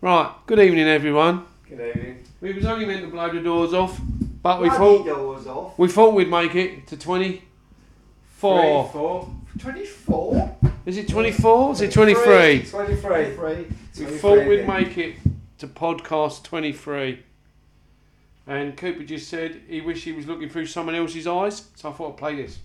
Right, good evening everyone. Good evening. We was only meant to blow the doors off, but we Bloody thought doors off. we thought we'd make it to 24. Three, four. 24? Is it 24? Is it 23? 23. We thought we'd make it to podcast 23. And Cooper just said he wished he was looking through someone else's eyes, so I thought I'd play this.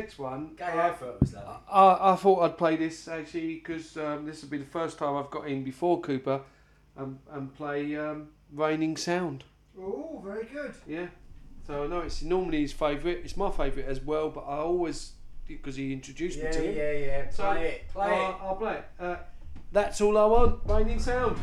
Next one, Gay effort was lovely. I, I thought I'd play this actually because um, this will be the first time I've got in before Cooper and, and play um, Reigning Sound. Oh, very good. Yeah. So I know it's normally his favourite. It's my favourite as well, but I always because he introduced Yeah, me to it. yeah, yeah. Play So, it. Play I'll, it. I'll play it. Uh, that's all I want. Reigning Sound.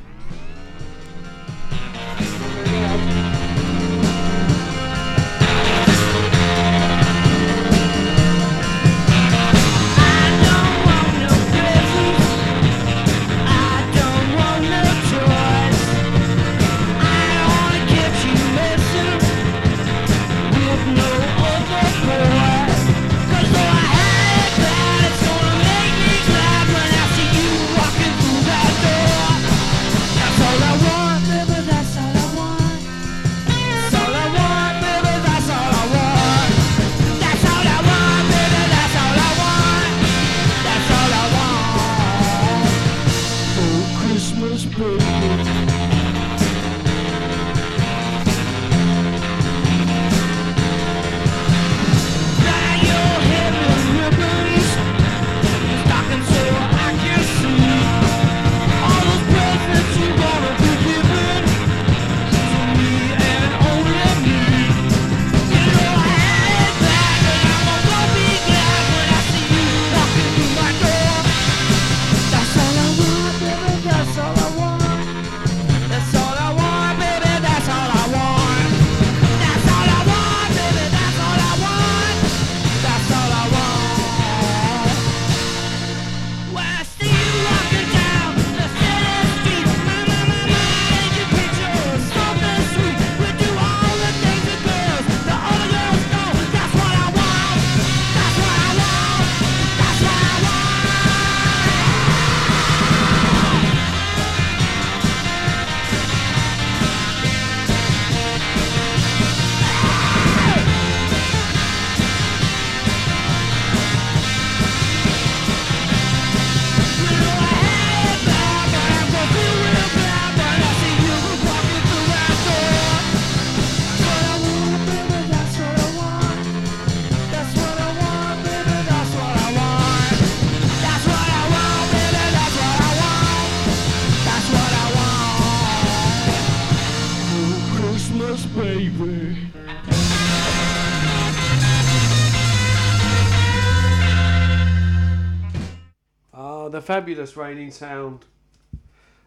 The fabulous Reigning Sound.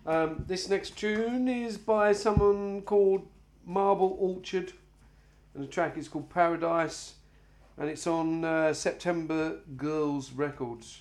Um, this next tune is by someone called Marble Orchard, and the track is called Paradise, and it's on uh, September Gurls Records.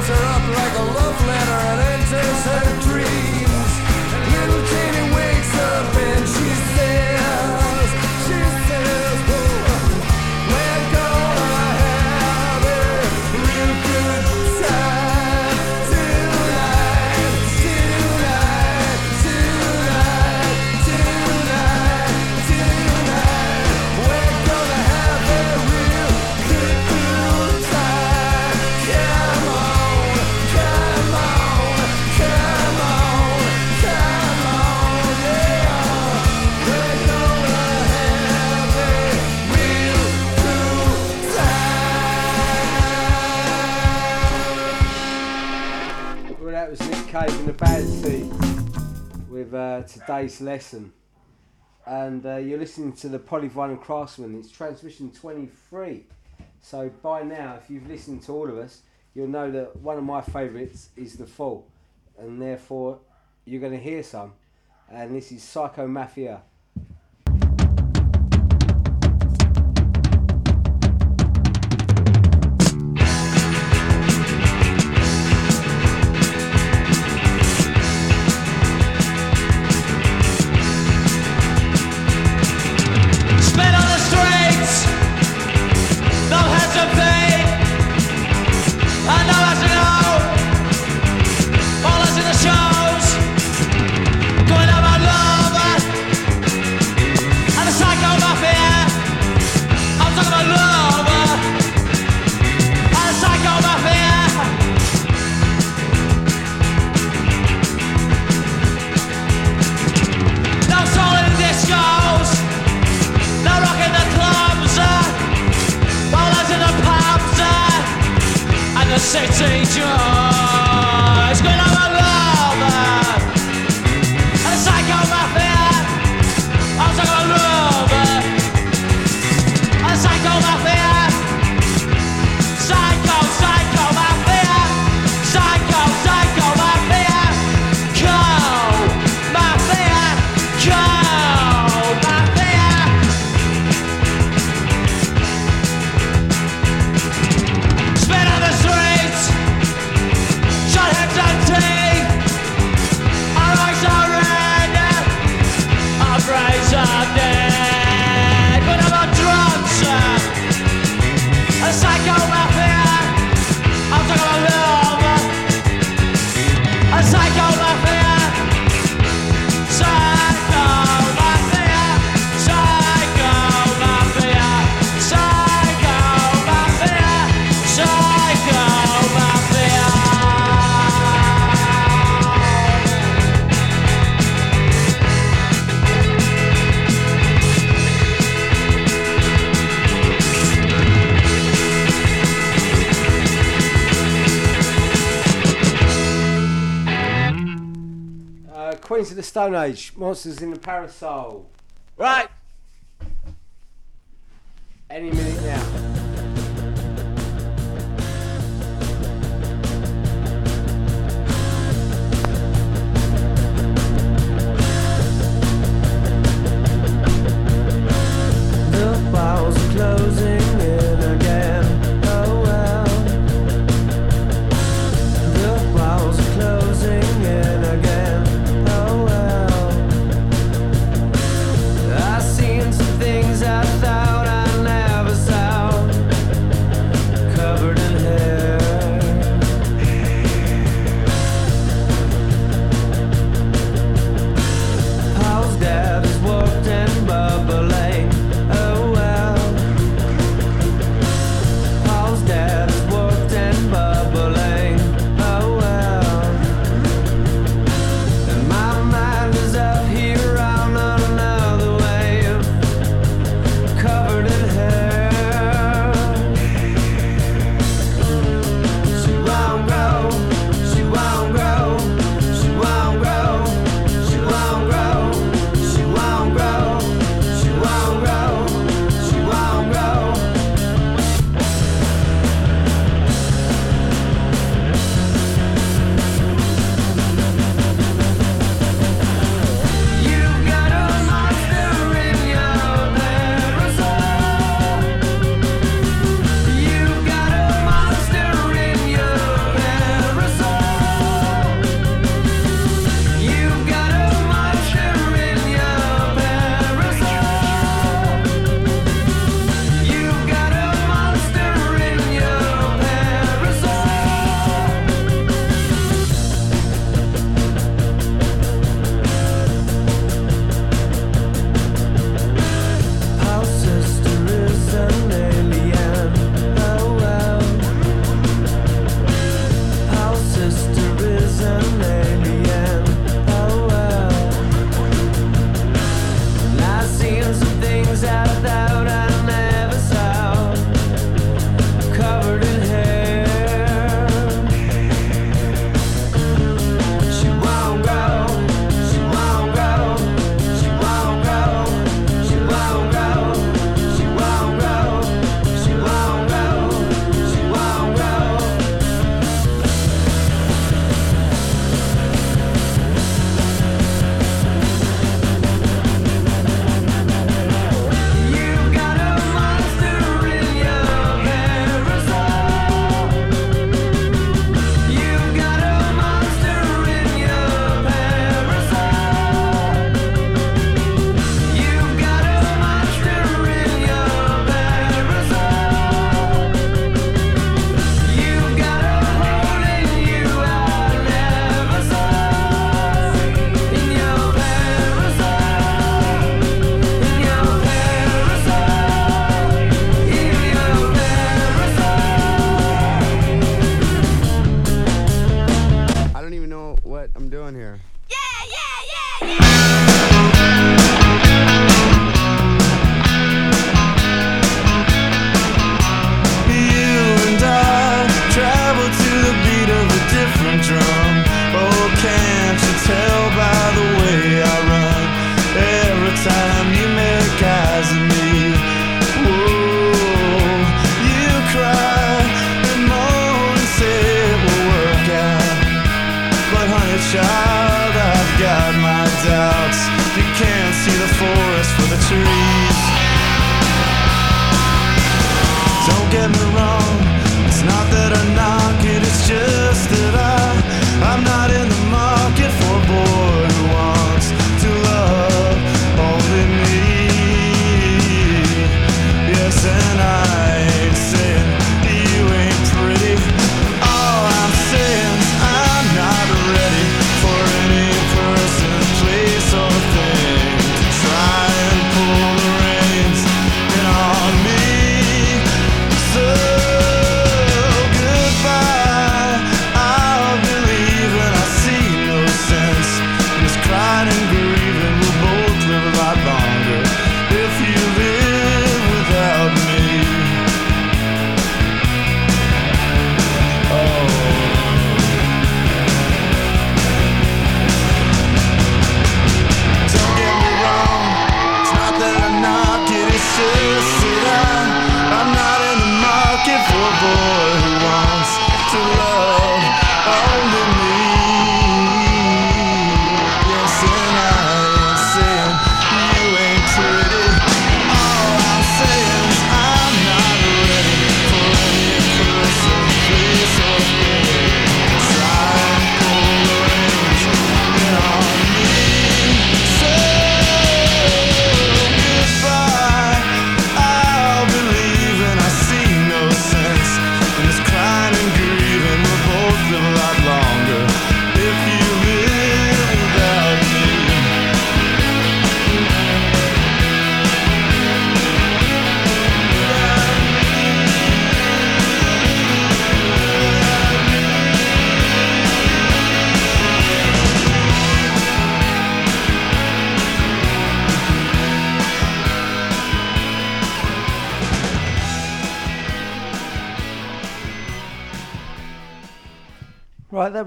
hands are up. today's lesson. And uh, you're listening to the Polyvinyl Craftsman. It's transmission 23. So by now, if you've listened to all of us, you'll know that one of my favourites is the fall. And therefore, you're going to hear some. And this is Psycho Mafia. Stone Age, monsters in the parasol. Right. Any minute now.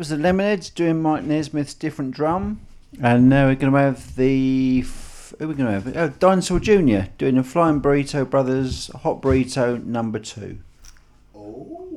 was the Lemonheads doing Mike Nesmith's Different Drum. And now we're going to have the. Who are we going to have? Oh, Dinosaur Jr. doing the Flying Burrito Brothers Hot Burrito number two. Oh.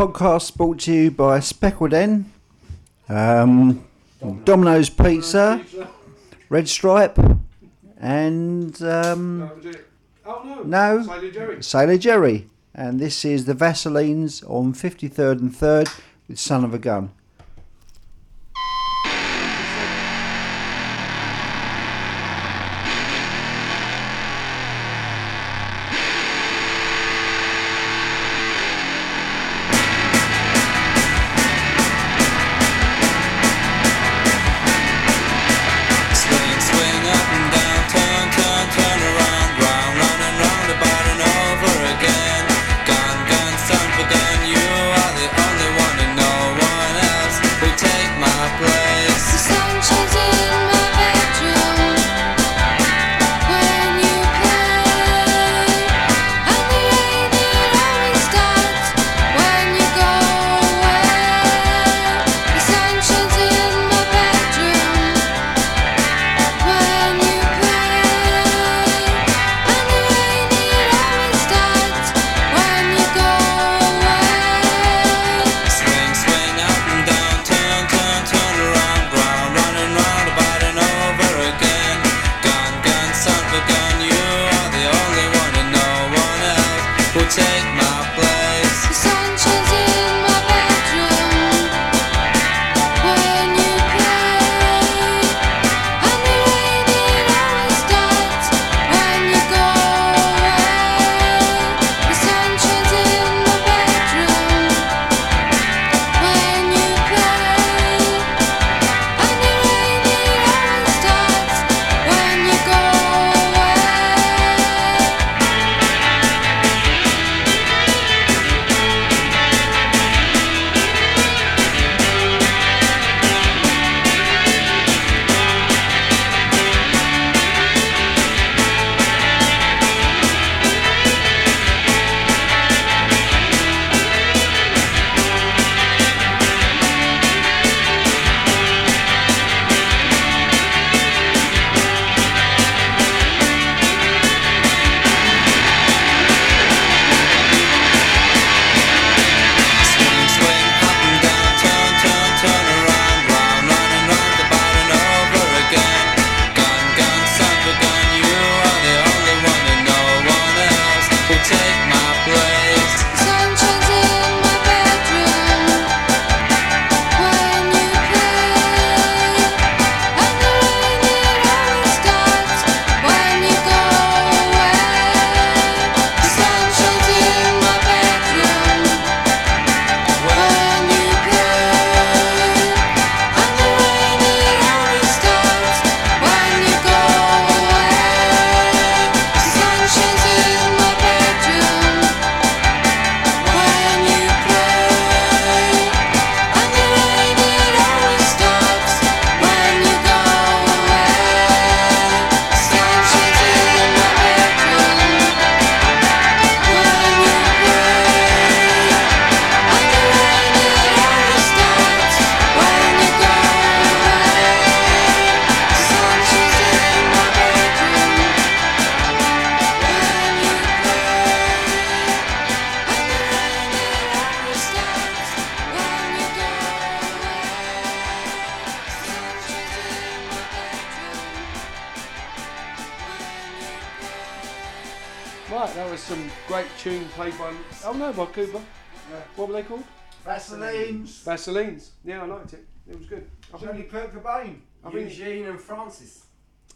podcast brought to you by Speckled Hen, um, Domino's, Pizza, Pizza, Red Stripe, and um, oh, no, no Sailor, Jerry. Sailor Jerry. And this is the Vaseline's on 53rd and 3rd with Son of a Gun.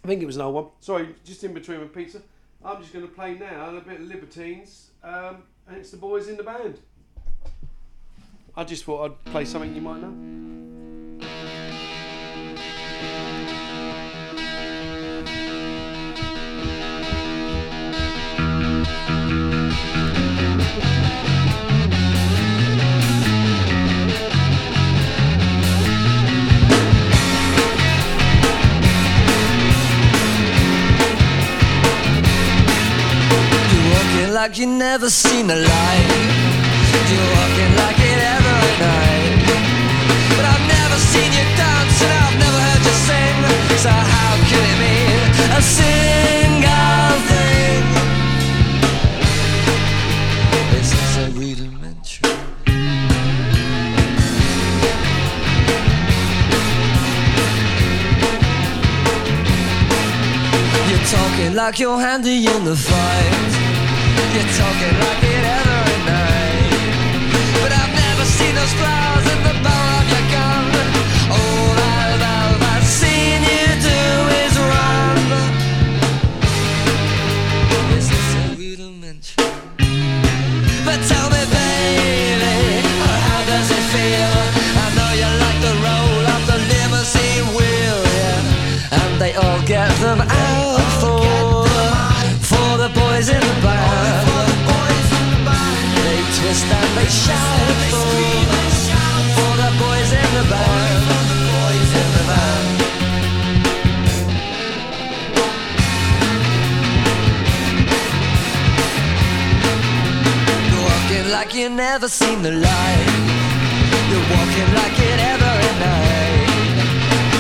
I think it was an old one. Sorry, just in between with pizza. I'm just going to play now a bit of Libertines, um, and it's the boys in the band. I just thought I'd play something you might know. You're walking like you never seen the light. You're walking like it every night. But I've never seen you dance and I've never heard you sing. So how can it mean a single thing? This is a rudimentary. You're talking like you're handy in the fight. Flowers in night but i've never seen no stars in the barrel They shout for for the boys in the band. You're walking like you never seen the light. You're walking like it every night.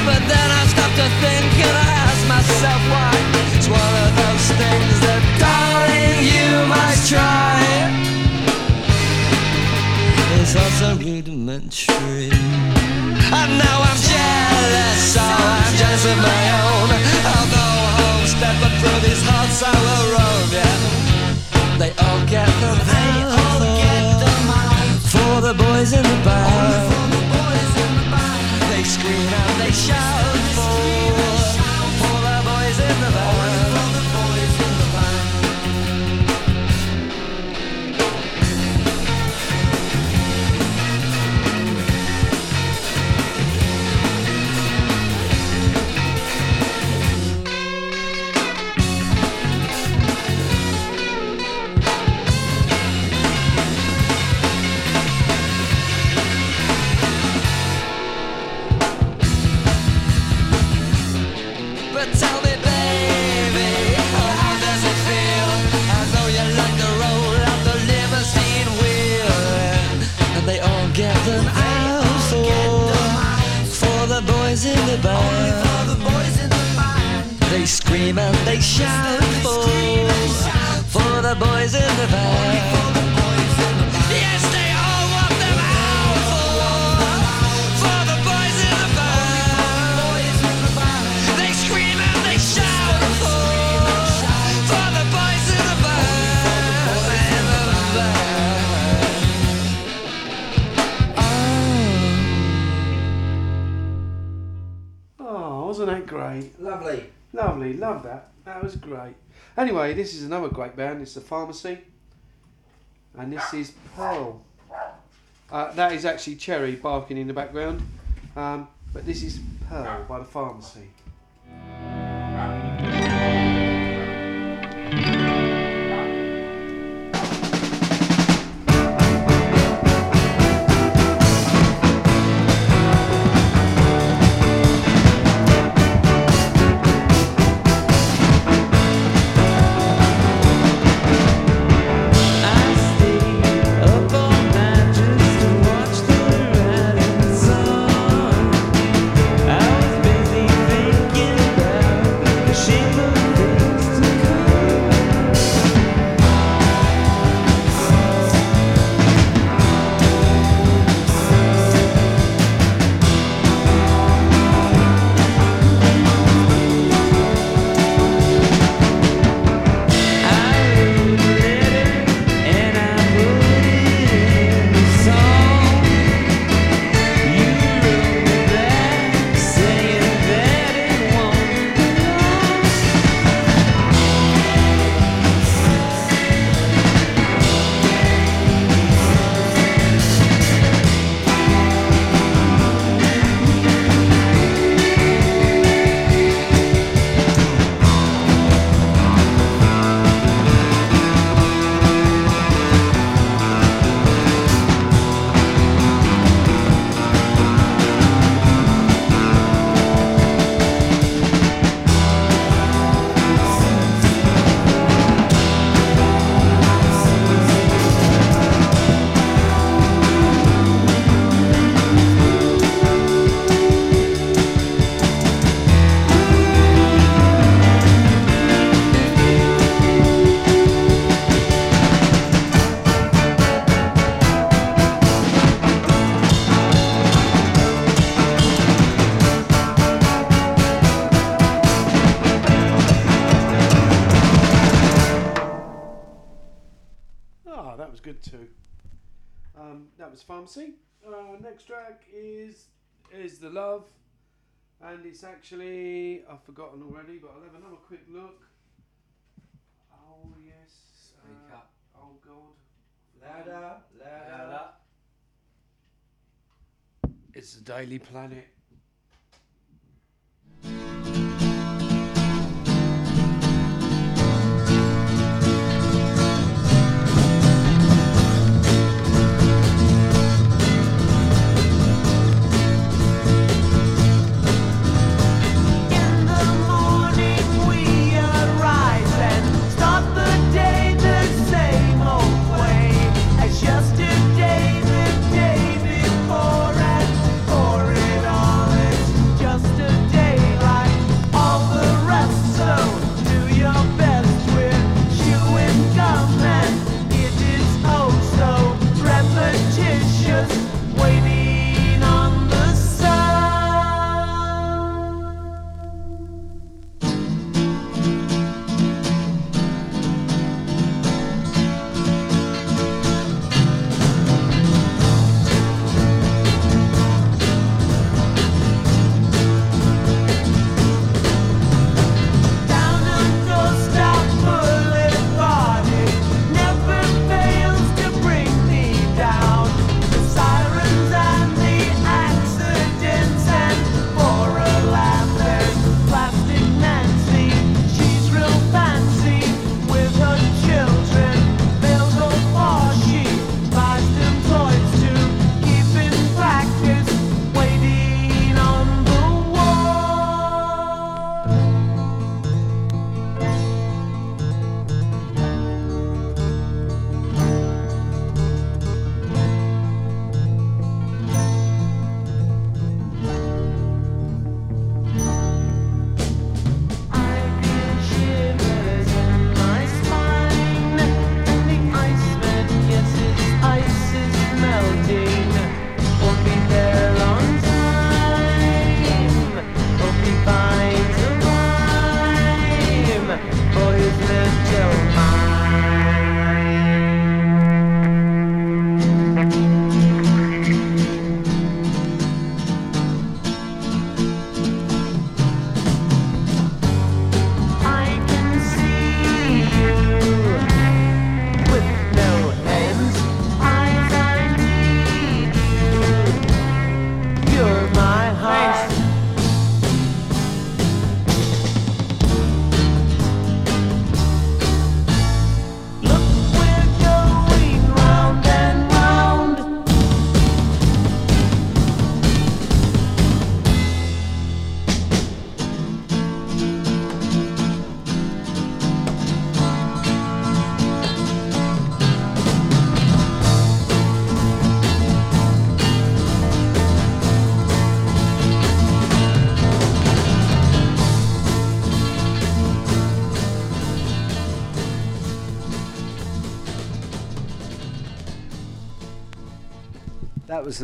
But then I stop to think and I ask myself why. It's one of those things that, darling, you must try. It's also rudimentary. And now I'm jealous, so I'm jealous of my own. I'll go homestead, but through these hearts I will roam, yeah. They all get them out for the boys in the band. They scream and they shout scream and they shout for for the boys in the band. Yes, they all want them out for for the boys in the band. They scream and they shout for for the boys in the band. In the band. Oh, wasn't that great? Lovely. Lovely, love that. That was great. Anyway, this is another great band. It's the Pharmacy, and this is Pearl. Uh, that is actually Cherry barking in the background, um, but this is Pearl by the Pharmacy. Uh, next track is is the Love, and it's actually I've forgotten already, but I'll have another quick look. Oh yes. Speak uh, up. Oh God. Louder, louder. It's the Daily Planet.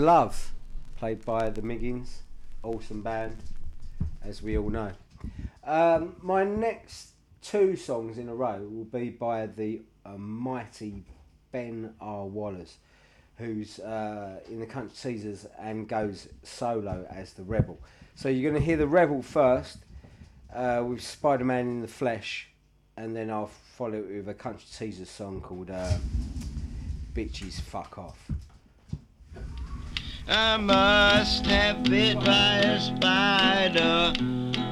Love, played by the Miggins, awesome band, as we all know. Um, my next two songs in a row will be by the uh, mighty Ben R. Wallace, who's uh, in the Country Teasers and goes solo as the Rebel. So you're going to hear the Rebel first uh, with Spider Man in the Flesh, and then I'll follow it with a Country Teasers song called uh, Bitches Fuck Off. I must have bit by a spider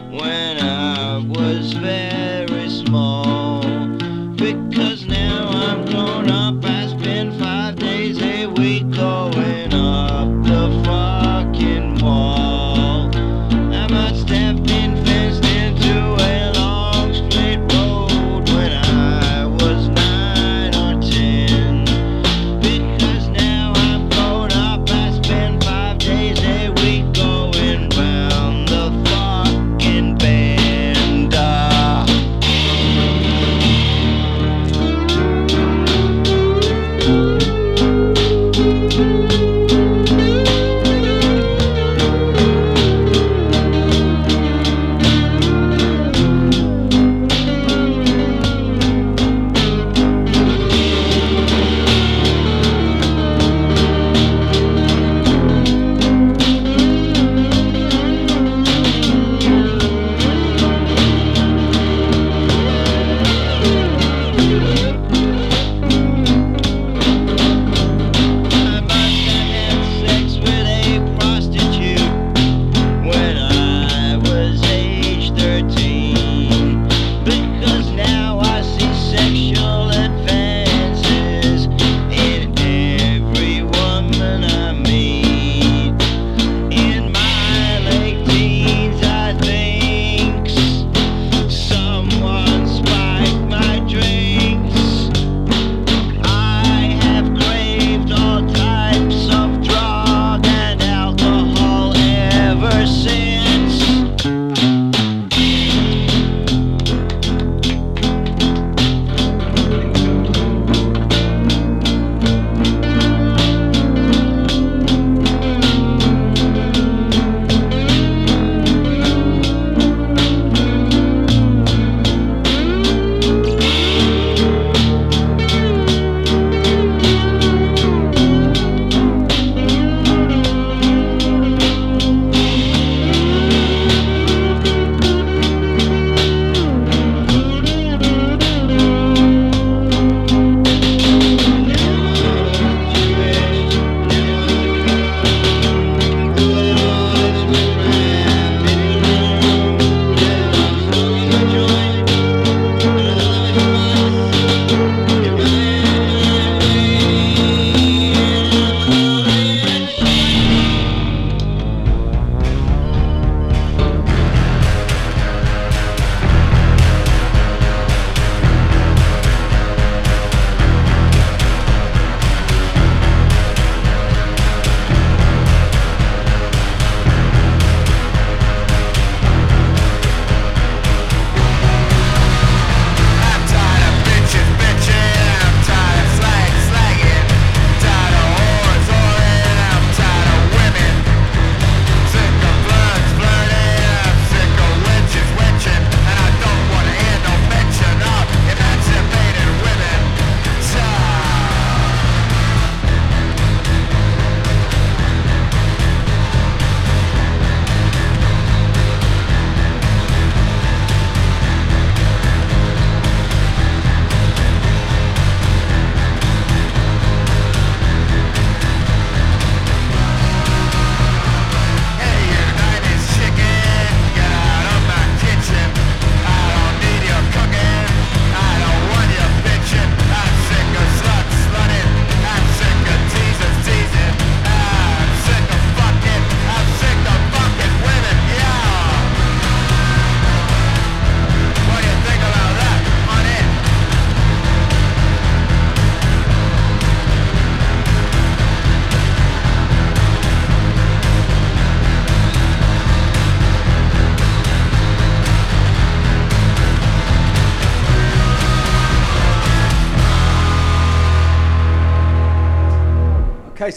when I was very small. Because now I'm grown up, I spend five days a week going up the fucking wall.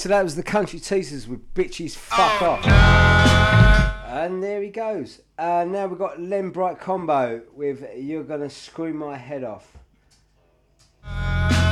So that was the Country Teasers with Bitches Fuck Off. And there he goes. Uh, now we've got Len Bright combo with You're Gonna Screw My Head Off. That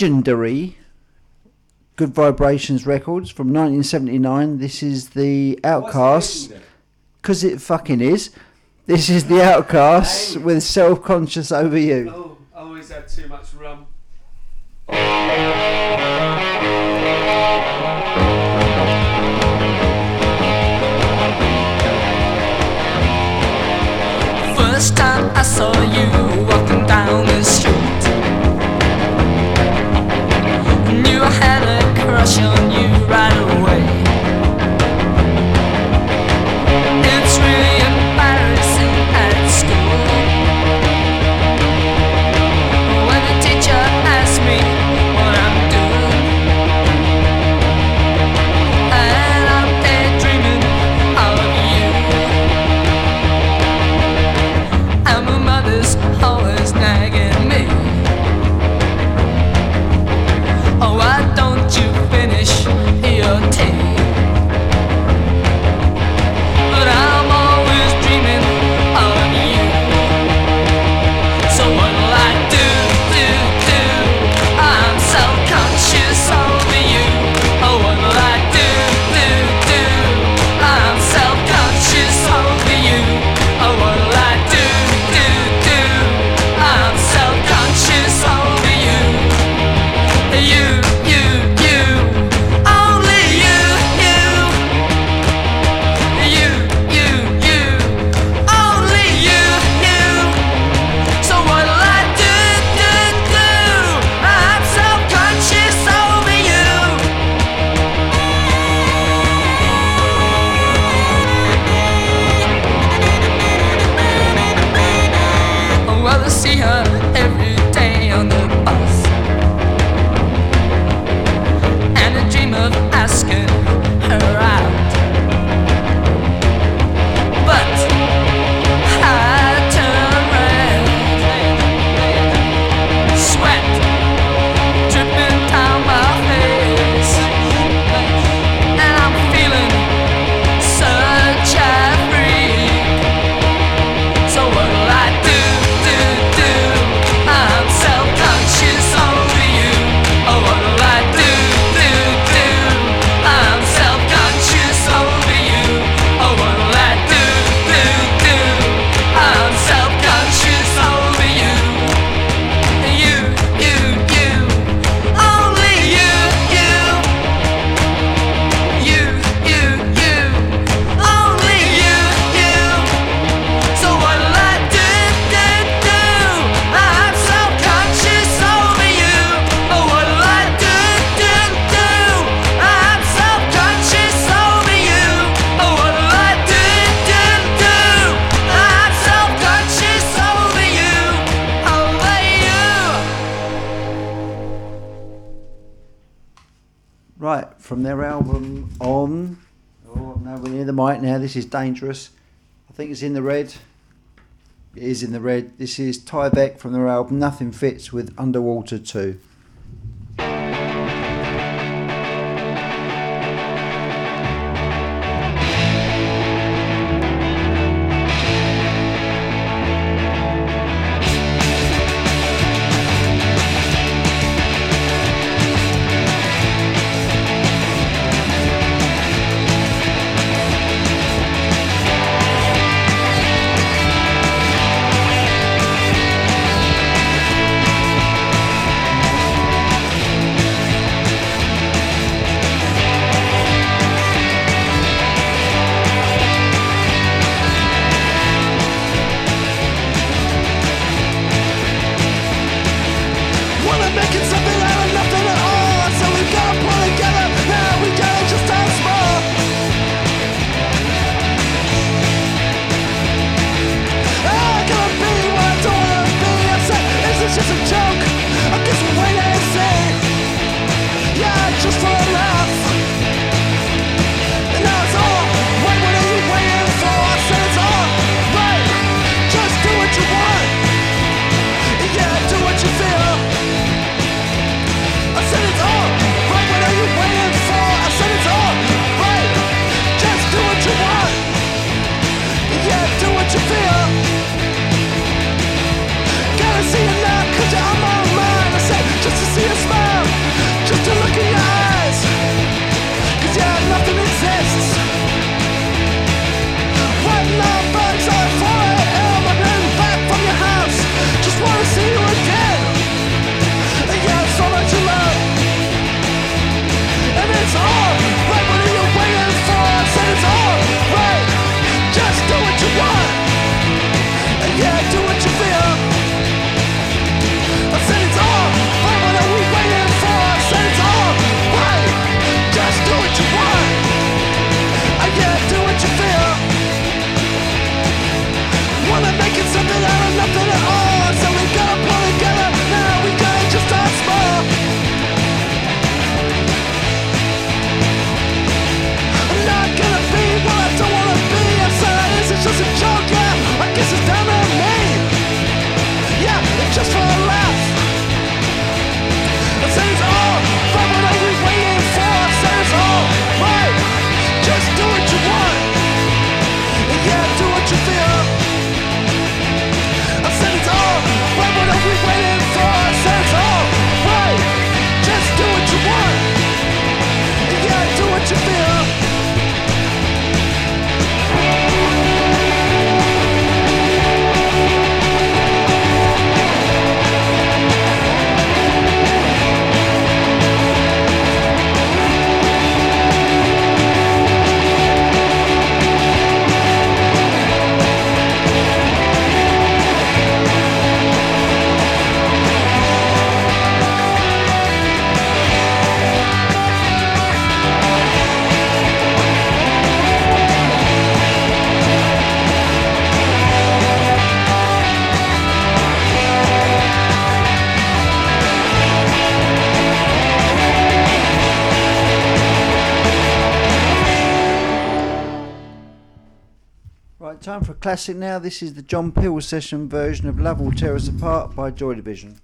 legendary Good Vibrations Records from 1979, this is the Outcasts. Because it fucking is. This is the Outcasts with Self Conscious Over You. is dangerous. I think it's in the red. It is in the red. This is Tyvek from their album Nothing Fits with Underwater 2. classic now. This is the John Peel session version of Love Will Tear Us Apart by Joy Division.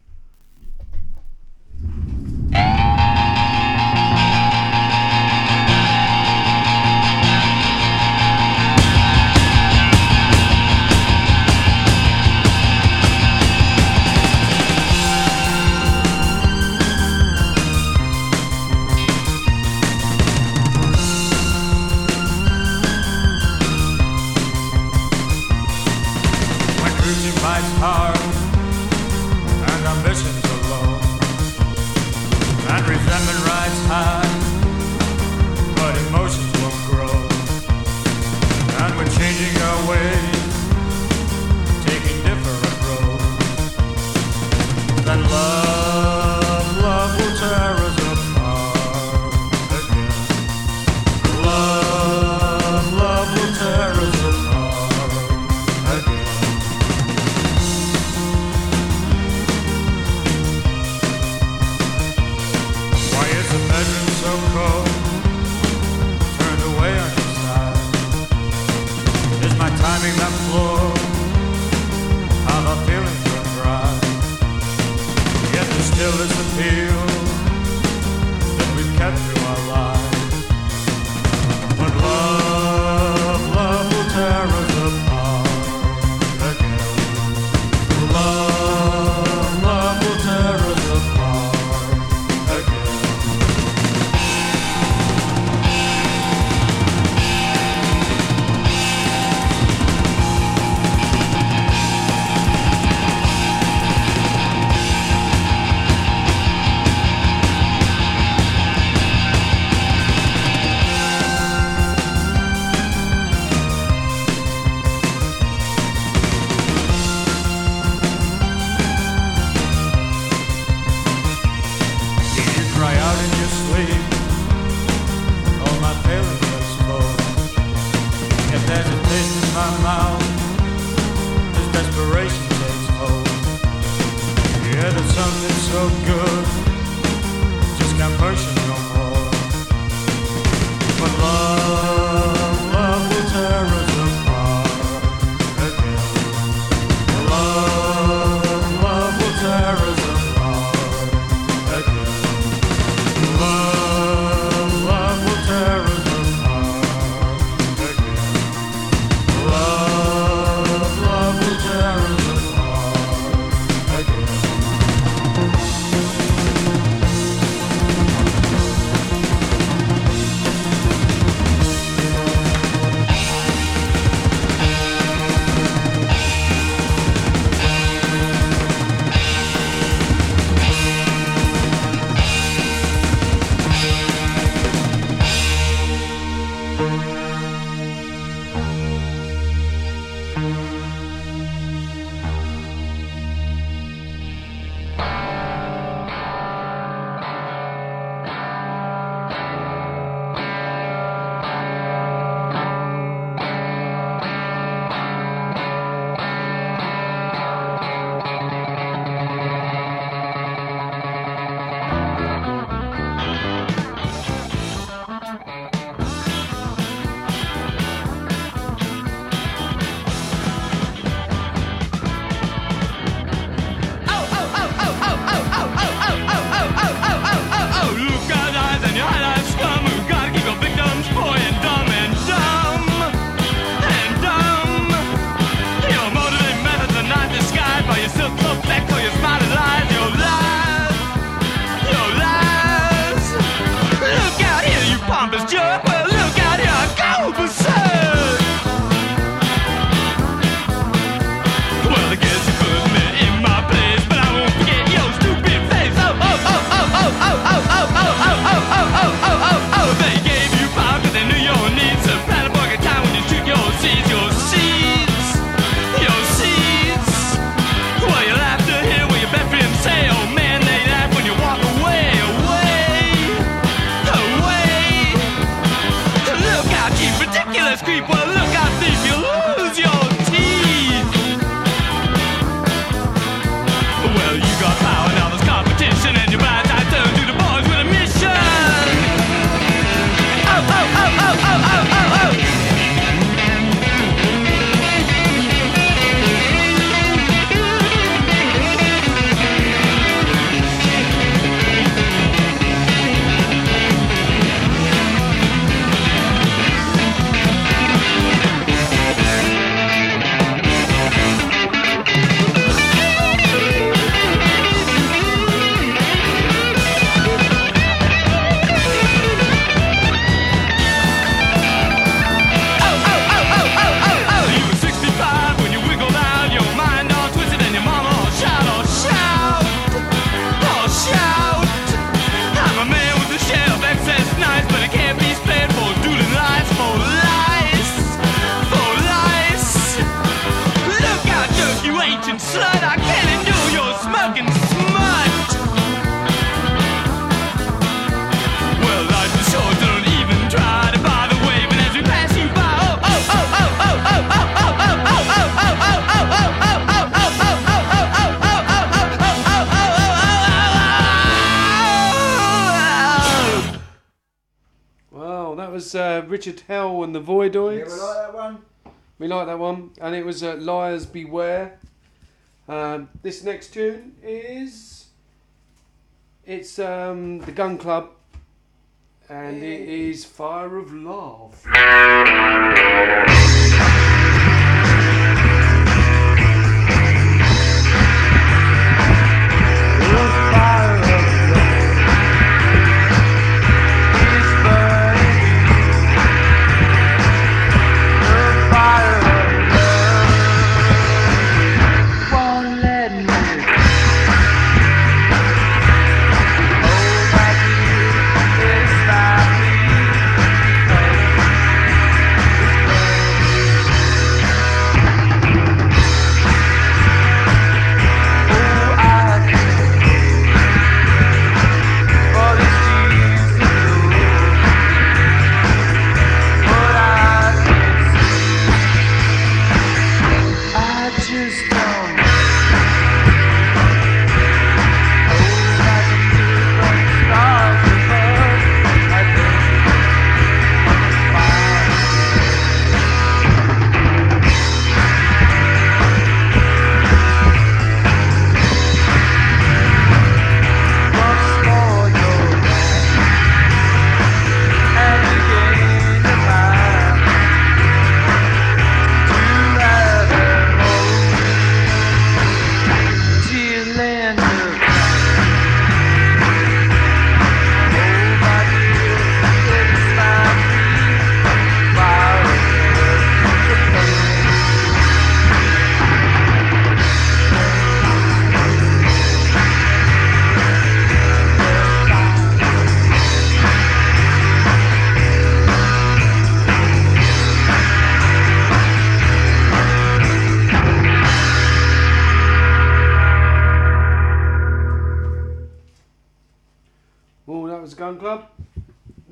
as desperation takes hold. Yeah, there's something so good, just can't function no like that one, and it was uh, Liars Beware. Um, this next tune is it's um, the Gun Club, and it is Fire of Love.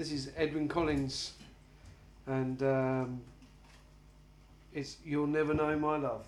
This is Edwyn Collins, and um, it's You'll Never Know My Love.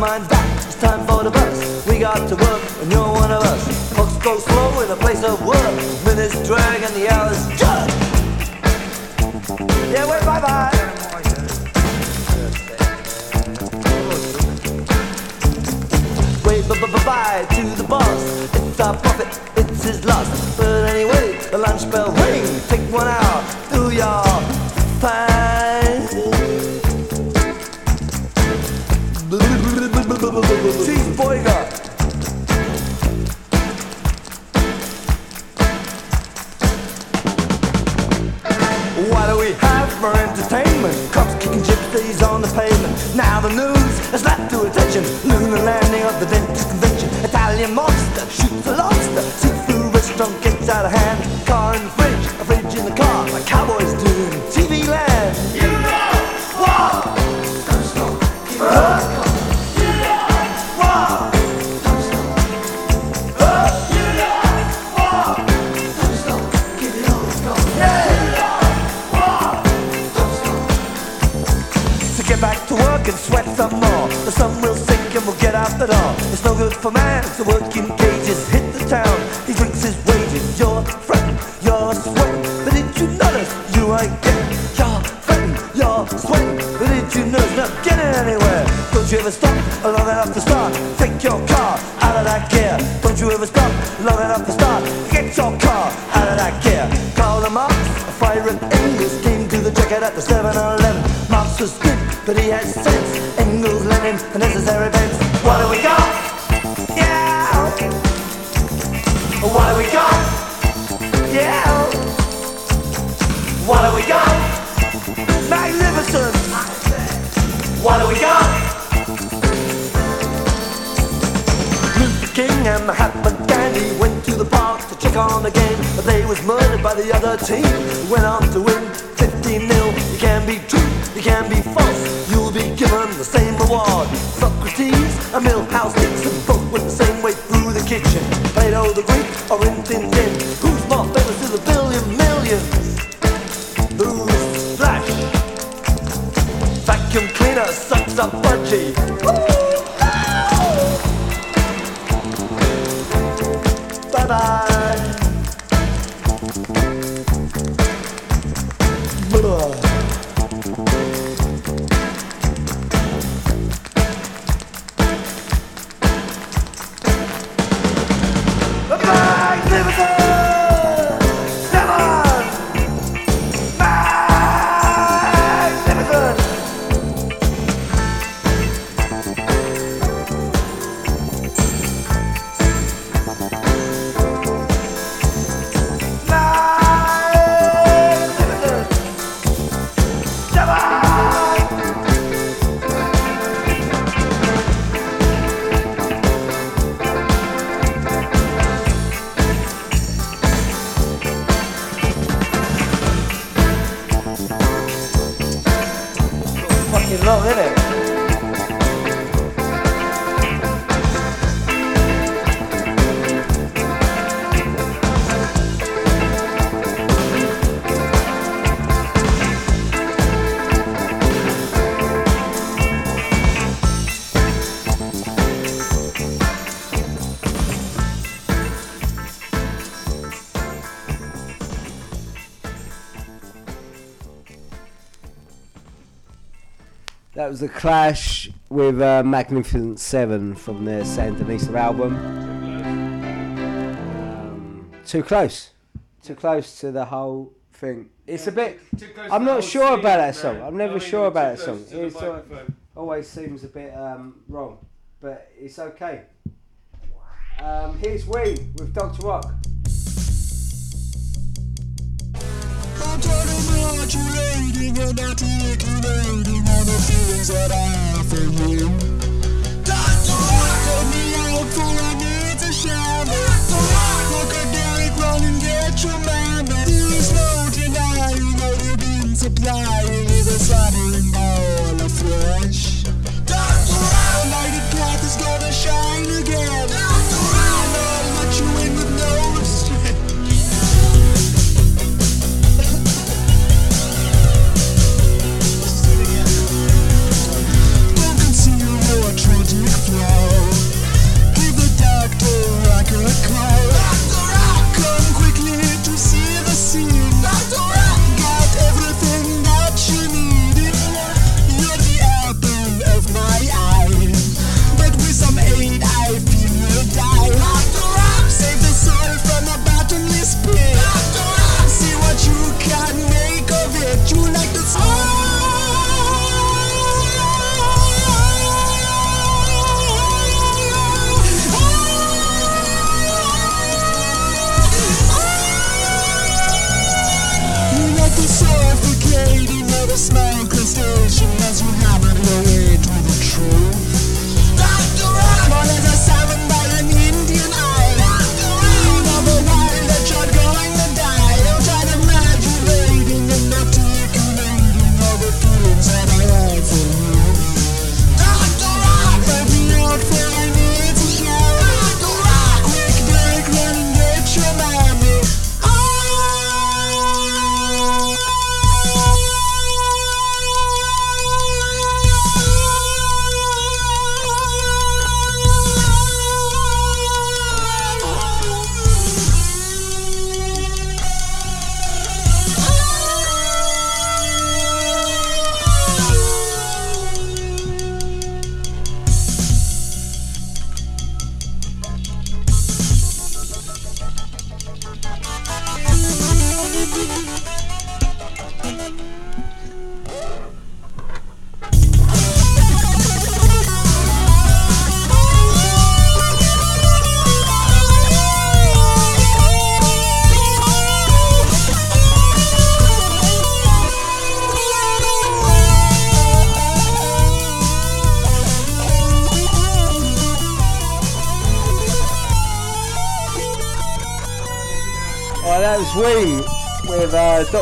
mind back. It's time for the bus. We got to work, and you're one of us. Folks go slow. that's a party. was The Clash with uh, Magnificent Seven from their Sandinista album. Um, too close. Too close to the whole thing. It's yeah, a bit. I'm not sure about that song. I'm never no, sure about that song. It sort of always seems a bit um, wrong, but it's okay. Um, here's Ween with Dr. Rock. I'm and articulating all the feelings that I have for you. I need look at Derek, and get your what you've been supplying with a slathering ball of flesh. Rock, lighted path is gonna shine again. A call.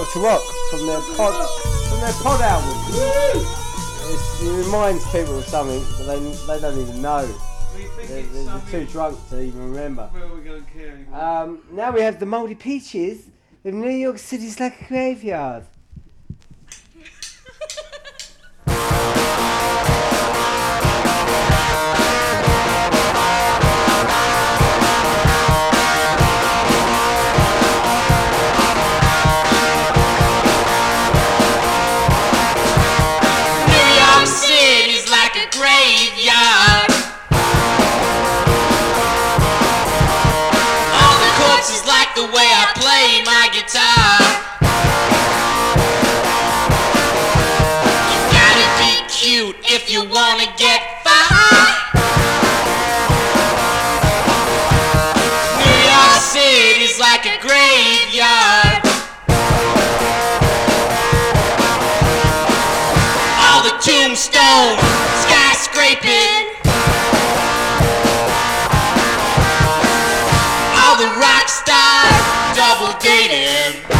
Dr. Rock from their pod from their pod album. It's, it reminds people of something, but they, they don't even know. They're, they're- too drunk to even remember. Well, we don't care anymore. Um, now we have the Moldy Peaches with New York City's like a graveyard. All the skyscraping, all the rock stars double dating.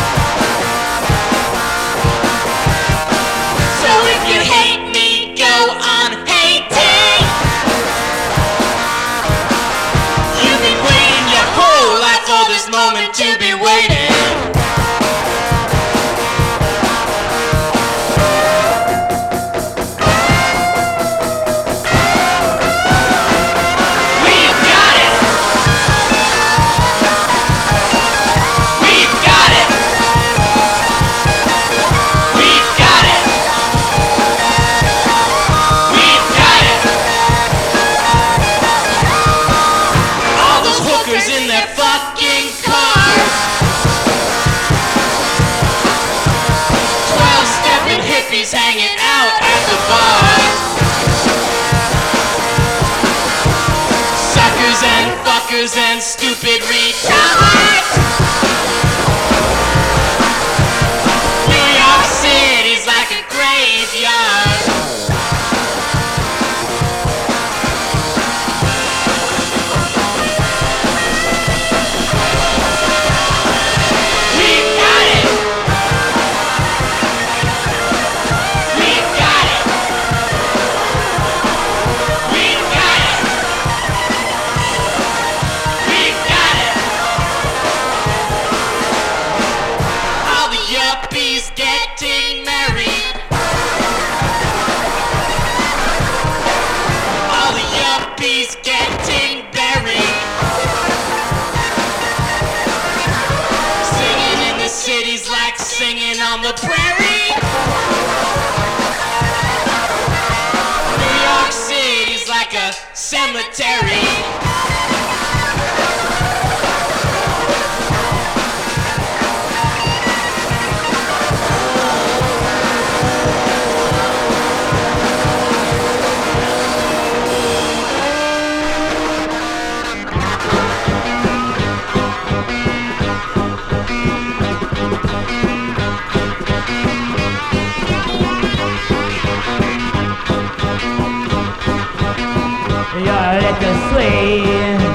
walk this sleep.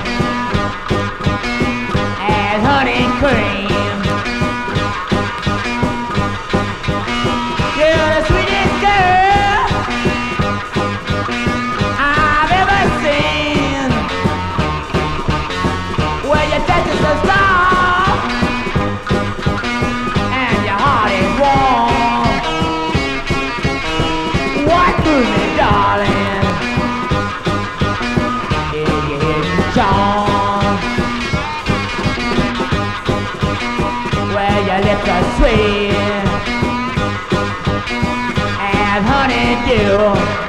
you.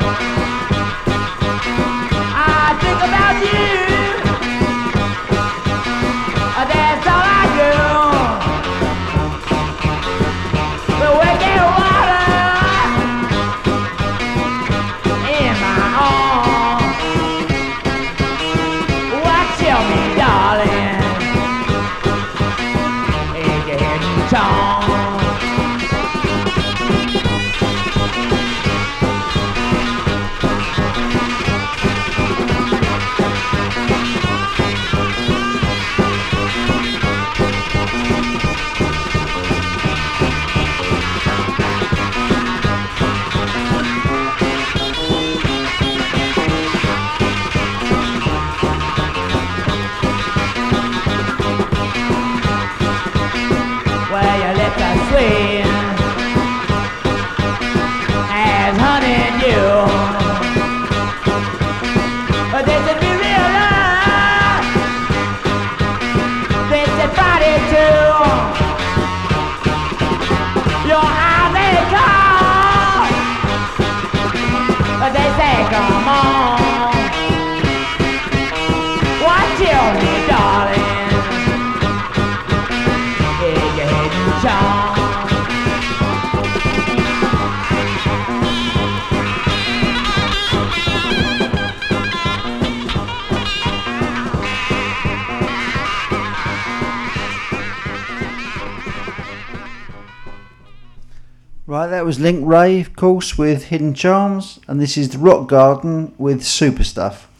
that was Link Wray, of course, with Hidden Charms, and this is The Rock Garden with Super Stuff.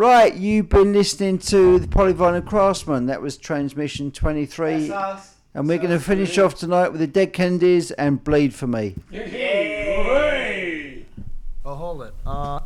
Right, you've been listening to the Polyvinyl Craftsman. That was transmission 23. And we're going to finish off tonight with the Dead Kennedys and Bleed for Me. Oh, hold it. Uh,